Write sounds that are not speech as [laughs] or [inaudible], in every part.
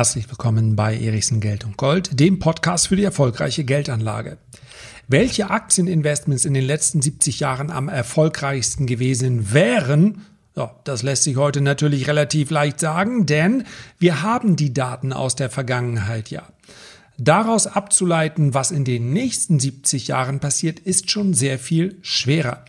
Herzlich willkommen bei Erichsen Geld und Gold, dem Podcast für die erfolgreiche Geldanlage. Welche Aktieninvestments in den letzten 70 Jahren am erfolgreichsten gewesen wären, ja, das lässt sich heute natürlich relativ leicht sagen, denn wir haben die Daten aus der Vergangenheit ja. Daraus abzuleiten, was in den nächsten 70 Jahren passiert, ist schon sehr viel schwerer.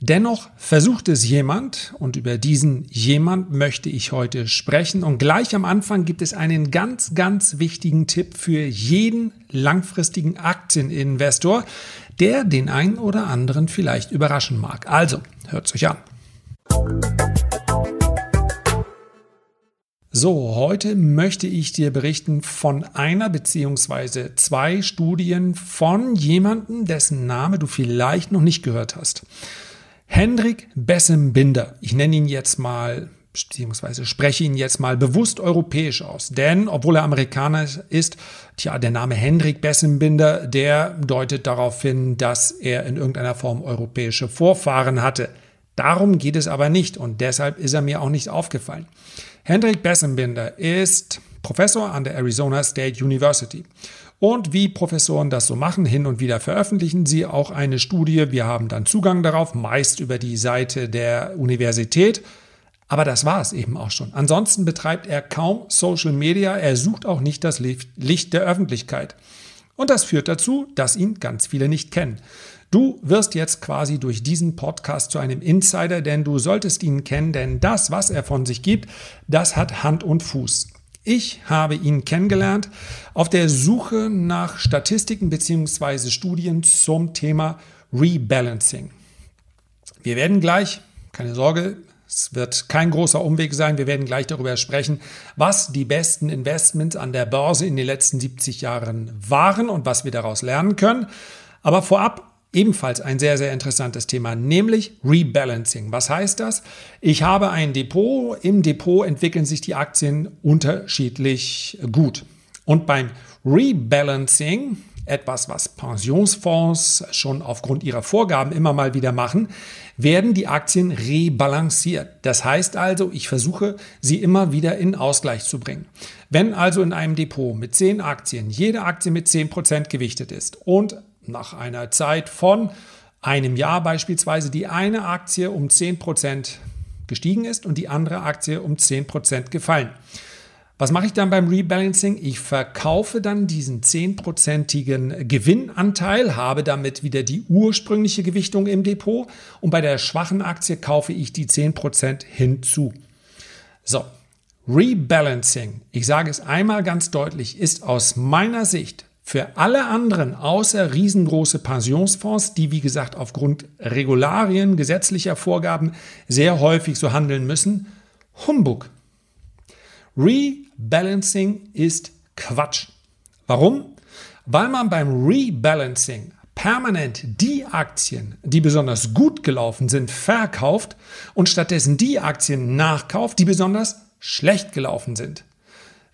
Dennoch versucht es jemand und über diesen jemand möchte ich heute sprechen. Und gleich am Anfang gibt es einen ganz, ganz wichtigen Tipp für jeden langfristigen Aktieninvestor, der den einen oder anderen vielleicht überraschen mag. Also, hört euch an. So, heute möchte ich dir berichten von einer beziehungsweise zwei Studien von jemandem, dessen Name du vielleicht noch nicht gehört hast. Hendrik Bessem-Binder, ich nenne ihn jetzt mal, beziehungsweise spreche ihn jetzt mal bewusst europäisch aus. Denn, obwohl er Amerikaner ist, tja, der Name Hendrik Bessem-Binder, der deutet darauf hin, dass er in irgendeiner Form europäische Vorfahren hatte. Darum geht es aber nicht und deshalb ist er mir auch nicht aufgefallen. Hendrik Bessenbinder ist Professor an der Arizona State University. Und wie Professoren das so machen, hin und wieder veröffentlichen sie auch eine Studie. Wir haben dann Zugang darauf, meist über die Seite der Universität. Aber das war es eben auch schon. Ansonsten betreibt er kaum Social Media. Er sucht auch nicht das Licht der Öffentlichkeit. Und das führt dazu, dass ihn ganz viele nicht kennen. Du wirst jetzt quasi durch diesen Podcast zu einem Insider, denn du solltest ihn kennen, denn das, was er von sich gibt, das hat Hand und Fuß. Ich habe ihn kennengelernt auf der Suche nach Statistiken bzw. Studien zum Thema Rebalancing. Wir werden gleich, keine Sorge, es wird kein großer Umweg sein, wir werden gleich darüber sprechen, was die besten Investments an der Börse in den letzten 70 Jahren waren und was wir daraus lernen können. Aber vorab ebenfalls ein sehr, sehr interessantes Thema, nämlich Rebalancing. Was heißt das? Ich habe ein Depot, im Depot entwickeln sich die Aktien unterschiedlich gut. Und beim Rebalancing, etwas, was Pensionsfonds schon aufgrund ihrer Vorgaben immer mal wieder machen, werden die Aktien rebalanciert. Das heißt also, ich versuche, sie immer wieder in Ausgleich zu bringen. Wenn also in einem Depot mit 10 Aktien jede Aktie mit 10% gewichtet ist und nach einer Zeit von einem Jahr beispielsweise die eine Aktie um 10% gestiegen ist und die andere Aktie um 10% gefallen. Was mache ich dann beim Rebalancing? Ich verkaufe dann diesen 10%igen Gewinnanteil, habe damit wieder die ursprüngliche Gewichtung im Depot und bei der schwachen Aktie kaufe ich die 10% hinzu. So, Rebalancing, ich sage es einmal ganz deutlich, ist aus meiner Sicht für alle anderen, außer riesengroße Pensionsfonds, die wie gesagt aufgrund Regularien, gesetzlicher Vorgaben sehr häufig so handeln müssen, Humbug. Rebalancing ist Quatsch. Warum? Weil man beim Rebalancing permanent die Aktien, die besonders gut gelaufen sind, verkauft und stattdessen die Aktien nachkauft, die besonders schlecht gelaufen sind.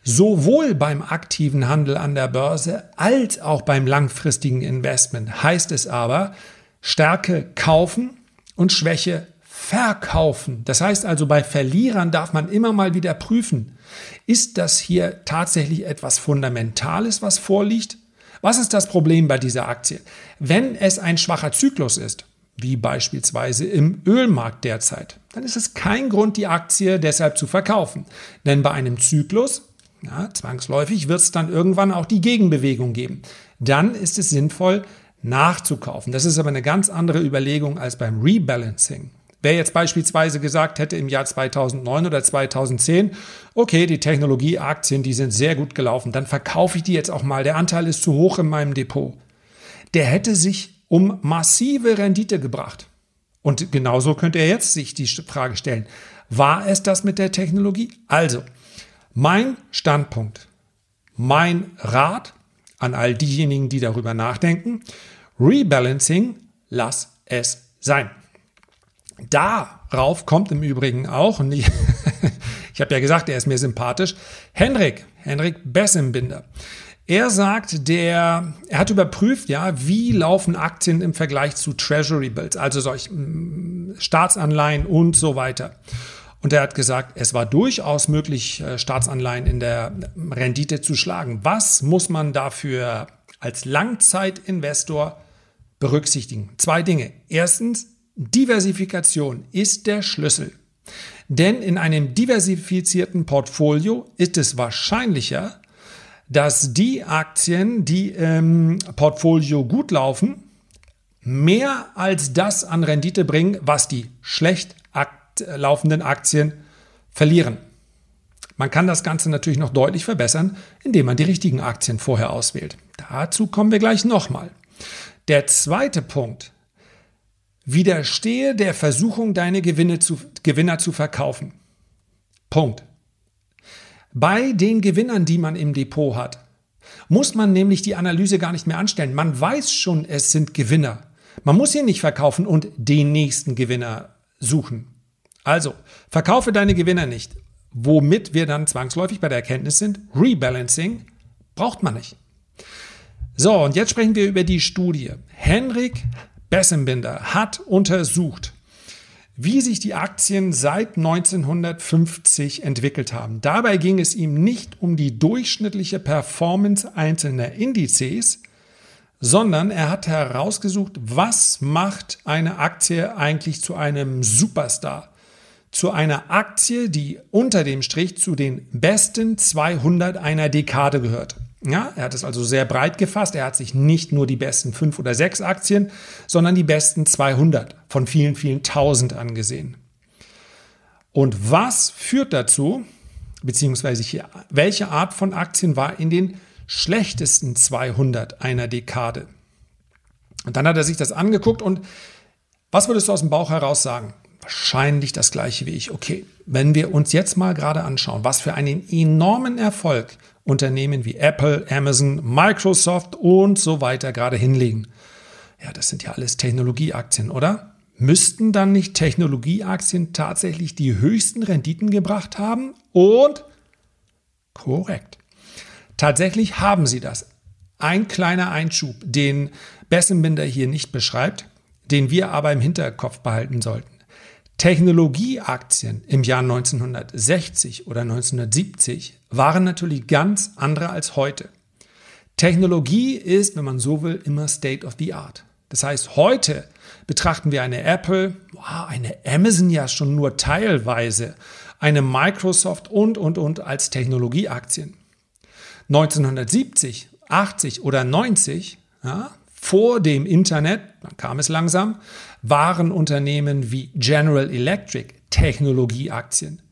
Sowohl beim aktiven Handel an der Börse als auch beim langfristigen Investment heißt es aber, Stärke kaufen und Schwäche verkaufen. Das heißt also, bei Verlierern darf man immer mal wieder prüfen, ist das hier tatsächlich etwas Fundamentales, was vorliegt? Was ist das Problem bei dieser Aktie? Wenn es ein schwacher Zyklus ist, wie beispielsweise im Ölmarkt derzeit, dann ist es kein Grund, die Aktie deshalb zu verkaufen. Denn bei einem Zyklus ja, zwangsläufig wird es dann irgendwann auch die Gegenbewegung geben. Dann ist es sinnvoll, nachzukaufen. Das ist aber eine ganz andere Überlegung als beim Rebalancing. Wer jetzt beispielsweise gesagt hätte im Jahr 2009 oder 2010, okay, die Technologieaktien, die sind sehr gut gelaufen, dann verkaufe ich die jetzt auch mal, der Anteil ist zu hoch in meinem Depot. Der hätte sich um massive Rendite gebracht. Und genauso könnte er jetzt sich die Frage stellen, war es das mit der Technologie? Also, mein Standpunkt, mein Rat an all diejenigen, die darüber nachdenken, Rebalancing, lass es sein. Darauf kommt im Übrigen auch, und ich, [laughs] ich habe ja gesagt, er ist mir sympathisch, Henrik, Henrik Bessembinder. Er sagt, der, er hat überprüft, ja, wie laufen Aktien im Vergleich zu Treasury Bills, also solch mm, Staatsanleihen und so weiter. Und er hat gesagt, es war durchaus möglich, äh, Staatsanleihen in der Rendite zu schlagen. Was muss man dafür als Langzeitinvestor berücksichtigen? Zwei Dinge. Erstens, Diversifikation ist der Schlüssel. Denn in einem diversifizierten Portfolio ist es wahrscheinlicher, dass die Aktien, die im Portfolio gut laufen, mehr als das an Rendite bringen, was die schlecht laufenden Aktien verlieren. Man kann das Ganze natürlich noch deutlich verbessern, indem man die richtigen Aktien vorher auswählt. Dazu kommen wir gleich nochmal. Der zweite Punkt. Widerstehe der Versuchung, deine Gewinne zu, Gewinner zu verkaufen. Punkt. Bei den Gewinnern, die man im Depot hat, muss man nämlich die Analyse gar nicht mehr anstellen. Man weiß schon, es sind Gewinner. Man muss sie nicht verkaufen und den nächsten Gewinner suchen. Also, verkaufe deine Gewinner nicht. Womit wir dann zwangsläufig bei der Erkenntnis sind, Rebalancing braucht man nicht. So, und jetzt sprechen wir über die Studie. Henrik Bessenbinder hat untersucht, wie sich die Aktien seit 1950 entwickelt haben. Dabei ging es ihm nicht um die durchschnittliche Performance einzelner Indizes, sondern er hat herausgesucht, was macht eine Aktie eigentlich zu einem Superstar zu einer Aktie, die unter dem Strich zu den besten 200 einer Dekade gehört. Ja, er hat es also sehr breit gefasst. Er hat sich nicht nur die besten fünf oder sechs Aktien, sondern die besten 200 von vielen, vielen tausend angesehen. Und was führt dazu, beziehungsweise hier, welche Art von Aktien war in den schlechtesten 200 einer Dekade? Und dann hat er sich das angeguckt und was würdest du aus dem Bauch heraus sagen? Wahrscheinlich das gleiche wie ich. Okay, wenn wir uns jetzt mal gerade anschauen, was für einen enormen Erfolg Unternehmen wie Apple, Amazon, Microsoft und so weiter gerade hinlegen. Ja, das sind ja alles Technologieaktien, oder? Müssten dann nicht Technologieaktien tatsächlich die höchsten Renditen gebracht haben? Und korrekt. Tatsächlich haben sie das. Ein kleiner Einschub, den Bessenbinder hier nicht beschreibt, den wir aber im Hinterkopf behalten sollten. Technologieaktien im Jahr 1960 oder 1970 waren natürlich ganz andere als heute. Technologie ist, wenn man so will, immer State of the Art. Das heißt, heute betrachten wir eine Apple, eine Amazon ja schon nur teilweise, eine Microsoft und, und, und als Technologieaktien. 1970, 80 oder 90, ja, vor dem Internet, dann kam es langsam, waren Unternehmen wie General Electric Technologieaktien.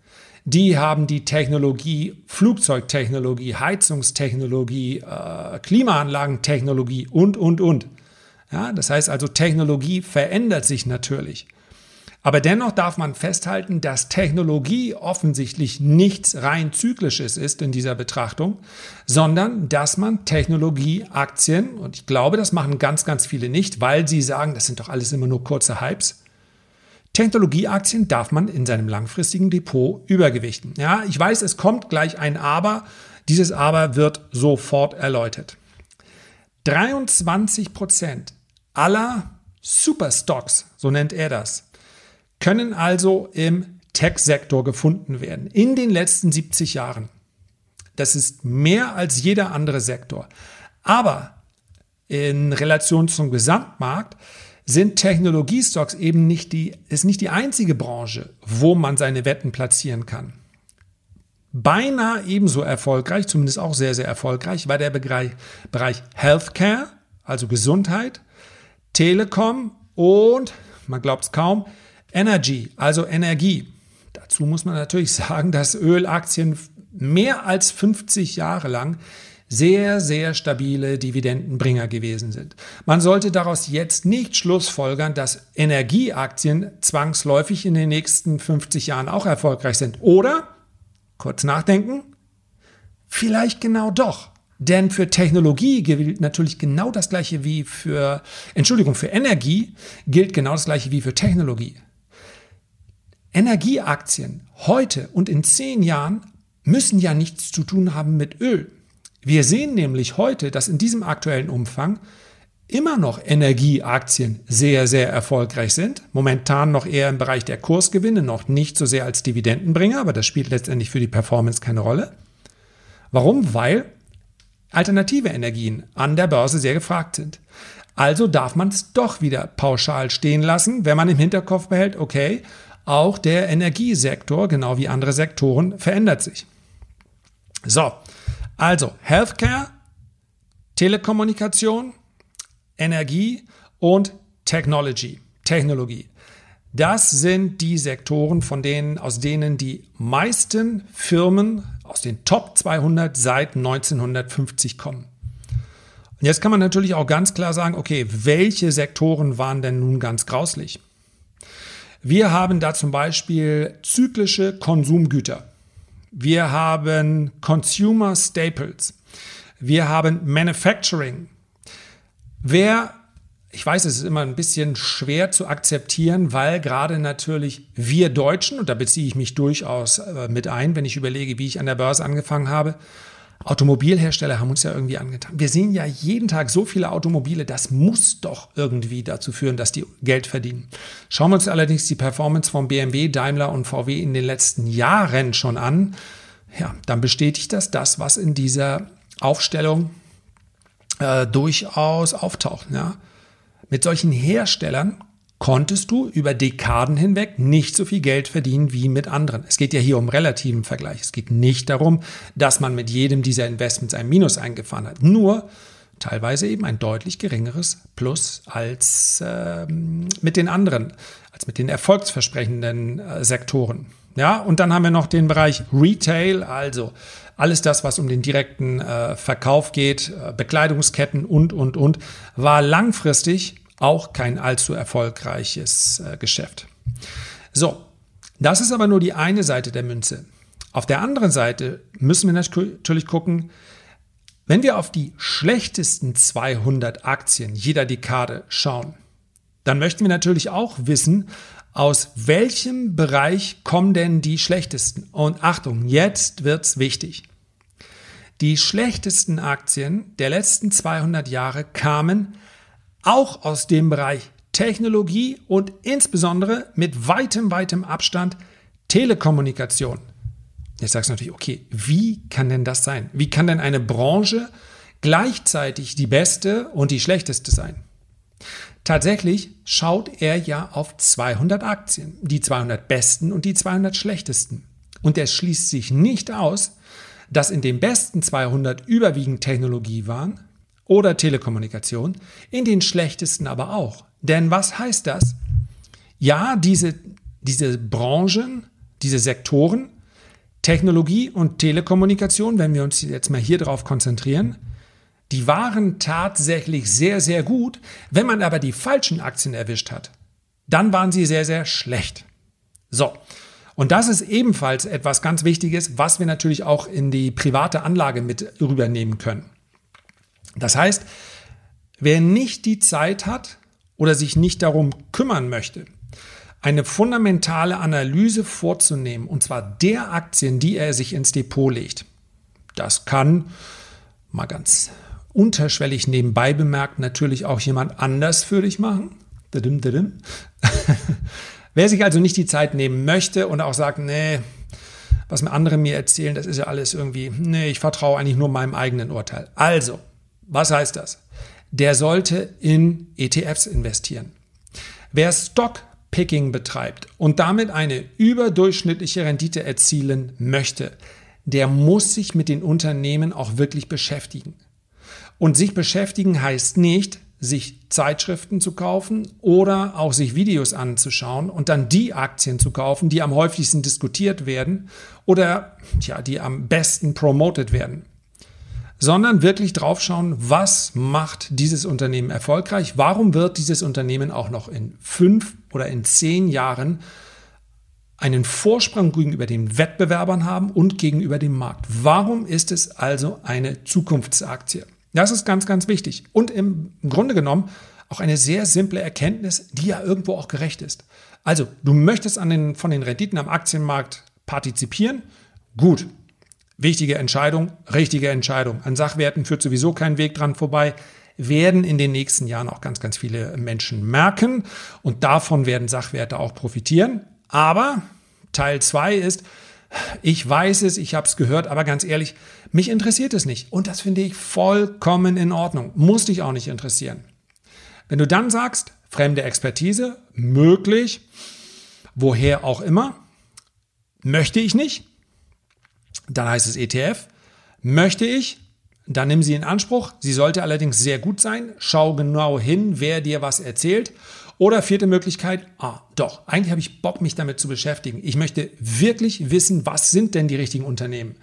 Die haben die Technologie, Flugzeugtechnologie, Heizungstechnologie, äh, Klimaanlagentechnologie und, und, und. Ja, das heißt also, Technologie verändert sich natürlich. Aber dennoch darf man festhalten, dass Technologie offensichtlich nichts rein zyklisches ist in dieser Betrachtung, sondern dass man Technologieaktien, und ich glaube, das machen ganz, ganz viele nicht, weil sie sagen, das sind doch alles immer nur kurze Hypes, Technologieaktien darf man in seinem langfristigen Depot übergewichten. Ja, ich weiß, es kommt gleich ein Aber. Dieses Aber wird sofort erläutert. 23 Prozent aller Superstocks, so nennt er das, können also im Tech-Sektor gefunden werden in den letzten 70 Jahren. Das ist mehr als jeder andere Sektor. Aber in Relation zum Gesamtmarkt sind Technologiestocks eben nicht die, ist nicht die einzige Branche, wo man seine Wetten platzieren kann. Beinahe ebenso erfolgreich, zumindest auch sehr, sehr erfolgreich, war der Bereich, Bereich Healthcare, also Gesundheit, Telekom und, man glaubt es kaum, Energy, also Energie. Dazu muss man natürlich [laughs] sagen, dass Ölaktien mehr als 50 Jahre lang sehr, sehr stabile Dividendenbringer gewesen sind. Man sollte daraus jetzt nicht schlussfolgern, dass Energieaktien zwangsläufig in den nächsten 50 Jahren auch erfolgreich sind. Oder, kurz nachdenken, vielleicht genau doch. Denn für Technologie gilt natürlich genau das gleiche wie für, Entschuldigung, für Energie gilt genau das gleiche wie für Technologie. Energieaktien heute und in zehn Jahren müssen ja nichts zu tun haben mit Öl. Wir sehen nämlich heute, dass in diesem aktuellen Umfang immer noch Energieaktien sehr, sehr erfolgreich sind. Momentan noch eher im Bereich der Kursgewinne, noch nicht so sehr als Dividendenbringer, aber das spielt letztendlich für die Performance keine Rolle. Warum? Weil alternative Energien an der Börse sehr gefragt sind. Also darf man es doch wieder pauschal stehen lassen, wenn man im Hinterkopf behält, okay, auch der Energiesektor, genau wie andere Sektoren, verändert sich. So, also Healthcare, Telekommunikation, Energie und Technology, Technologie. Das sind die Sektoren, von denen, aus denen die meisten Firmen aus den Top 200 seit 1950 kommen. Und jetzt kann man natürlich auch ganz klar sagen, okay, welche Sektoren waren denn nun ganz grauslich? Wir haben da zum Beispiel zyklische Konsumgüter. Wir haben Consumer Staples. Wir haben Manufacturing. Wer, ich weiß, es ist immer ein bisschen schwer zu akzeptieren, weil gerade natürlich wir Deutschen, und da beziehe ich mich durchaus äh, mit ein, wenn ich überlege, wie ich an der Börse angefangen habe, Automobilhersteller haben uns ja irgendwie angetan. Wir sehen ja jeden Tag so viele Automobile, das muss doch irgendwie dazu führen, dass die Geld verdienen. Schauen wir uns allerdings die Performance von BMW, Daimler und VW in den letzten Jahren schon an. Ja, dann bestätigt das das, was in dieser Aufstellung äh, durchaus auftaucht. Ja. Mit solchen Herstellern konntest du über Dekaden hinweg nicht so viel Geld verdienen wie mit anderen. Es geht ja hier um relativen Vergleich. Es geht nicht darum, dass man mit jedem dieser Investments ein Minus eingefahren hat. Nur teilweise eben ein deutlich geringeres Plus als äh, mit den anderen, als mit den erfolgsversprechenden äh, Sektoren. Ja, und dann haben wir noch den Bereich Retail, also alles das, was um den direkten äh, Verkauf geht, äh, Bekleidungsketten und, und, und, war langfristig auch kein allzu erfolgreiches äh, Geschäft. So, das ist aber nur die eine Seite der Münze. Auf der anderen Seite müssen wir natürlich gucken, wenn wir auf die schlechtesten 200 Aktien jeder Dekade schauen, dann möchten wir natürlich auch wissen, aus welchem Bereich kommen denn die schlechtesten? Und Achtung, jetzt wird's wichtig. Die schlechtesten Aktien der letzten 200 Jahre kamen auch aus dem Bereich Technologie und insbesondere mit weitem, weitem Abstand Telekommunikation. Jetzt sagst du natürlich, okay, wie kann denn das sein? Wie kann denn eine Branche gleichzeitig die beste und die schlechteste sein? Tatsächlich schaut er ja auf 200 Aktien, die 200 besten und die 200 schlechtesten. Und er schließt sich nicht aus, dass in den besten 200 überwiegend Technologie waren oder Telekommunikation, in den schlechtesten aber auch. Denn was heißt das? Ja, diese, diese Branchen, diese Sektoren, Technologie und Telekommunikation, wenn wir uns jetzt mal hier drauf konzentrieren, die waren tatsächlich sehr, sehr gut. Wenn man aber die falschen Aktien erwischt hat, dann waren sie sehr, sehr schlecht. So. Und das ist ebenfalls etwas ganz Wichtiges, was wir natürlich auch in die private Anlage mit rübernehmen können. Das heißt, wer nicht die Zeit hat oder sich nicht darum kümmern möchte, eine fundamentale Analyse vorzunehmen, und zwar der Aktien, die er sich ins Depot legt, das kann, mal ganz unterschwellig nebenbei bemerkt, natürlich auch jemand anders für dich machen. [laughs] Wer sich also nicht die Zeit nehmen möchte und auch sagt, nee, was mir andere mir erzählen, das ist ja alles irgendwie, nee, ich vertraue eigentlich nur meinem eigenen Urteil. Also, was heißt das? Der sollte in ETFs investieren. Wer Stockpicking betreibt und damit eine überdurchschnittliche Rendite erzielen möchte, der muss sich mit den Unternehmen auch wirklich beschäftigen. Und sich beschäftigen heißt nicht, sich Zeitschriften zu kaufen oder auch sich Videos anzuschauen und dann die Aktien zu kaufen, die am häufigsten diskutiert werden oder ja, die am besten promoted werden sondern wirklich draufschauen, was macht dieses Unternehmen erfolgreich? Warum wird dieses Unternehmen auch noch in fünf oder in zehn Jahren einen Vorsprung gegenüber den Wettbewerbern haben und gegenüber dem Markt? Warum ist es also eine Zukunftsaktie? Das ist ganz, ganz wichtig. Und im Grunde genommen auch eine sehr simple Erkenntnis, die ja irgendwo auch gerecht ist. Also, du möchtest an den, von den Renditen am Aktienmarkt partizipieren? Gut, Wichtige Entscheidung, richtige Entscheidung. An Sachwerten führt sowieso kein Weg dran vorbei. werden in den nächsten Jahren auch ganz, ganz viele Menschen merken und davon werden Sachwerte auch profitieren. Aber Teil 2 ist, ich weiß es, ich habe es gehört, aber ganz ehrlich, mich interessiert es nicht. Und das finde ich vollkommen in Ordnung. Muss dich auch nicht interessieren. Wenn du dann sagst, fremde Expertise, möglich, woher auch immer, möchte ich nicht, dann heißt es ETF. Möchte ich, dann nimm sie in Anspruch. Sie sollte allerdings sehr gut sein. Schau genau hin, wer dir was erzählt. Oder vierte Möglichkeit, ah, doch, eigentlich habe ich Bock, mich damit zu beschäftigen. Ich möchte wirklich wissen, was sind denn die richtigen Unternehmen.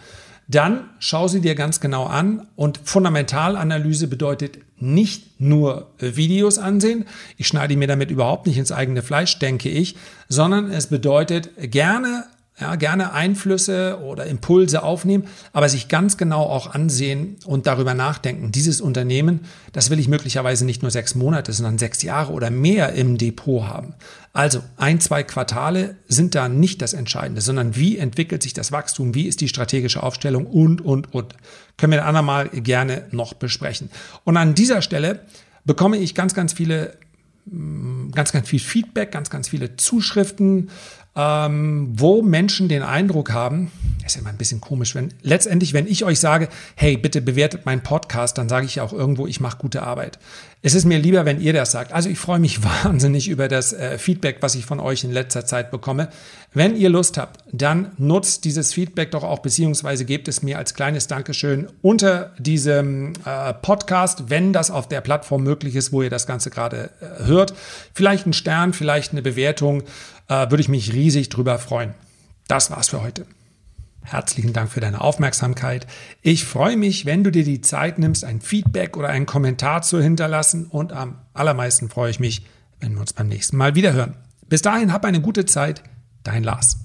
Dann schau sie dir ganz genau an und Fundamentalanalyse bedeutet nicht nur Videos ansehen. Ich schneide mir damit überhaupt nicht ins eigene Fleisch, denke ich, sondern es bedeutet gerne ja, gerne Einflüsse oder Impulse aufnehmen, aber sich ganz genau auch ansehen und darüber nachdenken. Dieses Unternehmen, das will ich möglicherweise nicht nur sechs Monate, sondern sechs Jahre oder mehr im Depot haben. Also ein, zwei Quartale sind da nicht das Entscheidende, sondern wie entwickelt sich das Wachstum, wie ist die strategische Aufstellung und, und, und. Können wir ein andermal gerne noch besprechen. Und an dieser Stelle bekomme ich ganz, ganz viele mm, ganz, ganz viel Feedback, ganz, ganz viele Zuschriften, ähm, wo Menschen den Eindruck haben, ist ja immer ein bisschen komisch, wenn letztendlich, wenn ich euch sage, hey, bitte bewertet meinen Podcast, dann sage ich ja auch irgendwo, ich mache gute Arbeit. Es ist mir lieber, wenn ihr das sagt. Also ich freue mich [laughs] wahnsinnig über das äh, Feedback, was ich von euch in letzter Zeit bekomme. Wenn ihr Lust habt, dann nutzt dieses Feedback doch auch, beziehungsweise gebt es mir als kleines Dankeschön unter diesem äh, Podcast, wenn das auf der Plattform möglich ist, wo ihr das Ganze gerade äh, hört. Vielleicht ein Stern, vielleicht eine Bewertung äh, würde ich mich riesig drüber freuen. Das war's für heute. Herzlichen Dank für deine Aufmerksamkeit. Ich freue mich, wenn du dir die Zeit nimmst, ein Feedback oder einen Kommentar zu hinterlassen und am allermeisten freue ich mich, wenn wir uns beim nächsten Mal wiederhören. Bis dahin, hab eine gute Zeit. Dein Lars.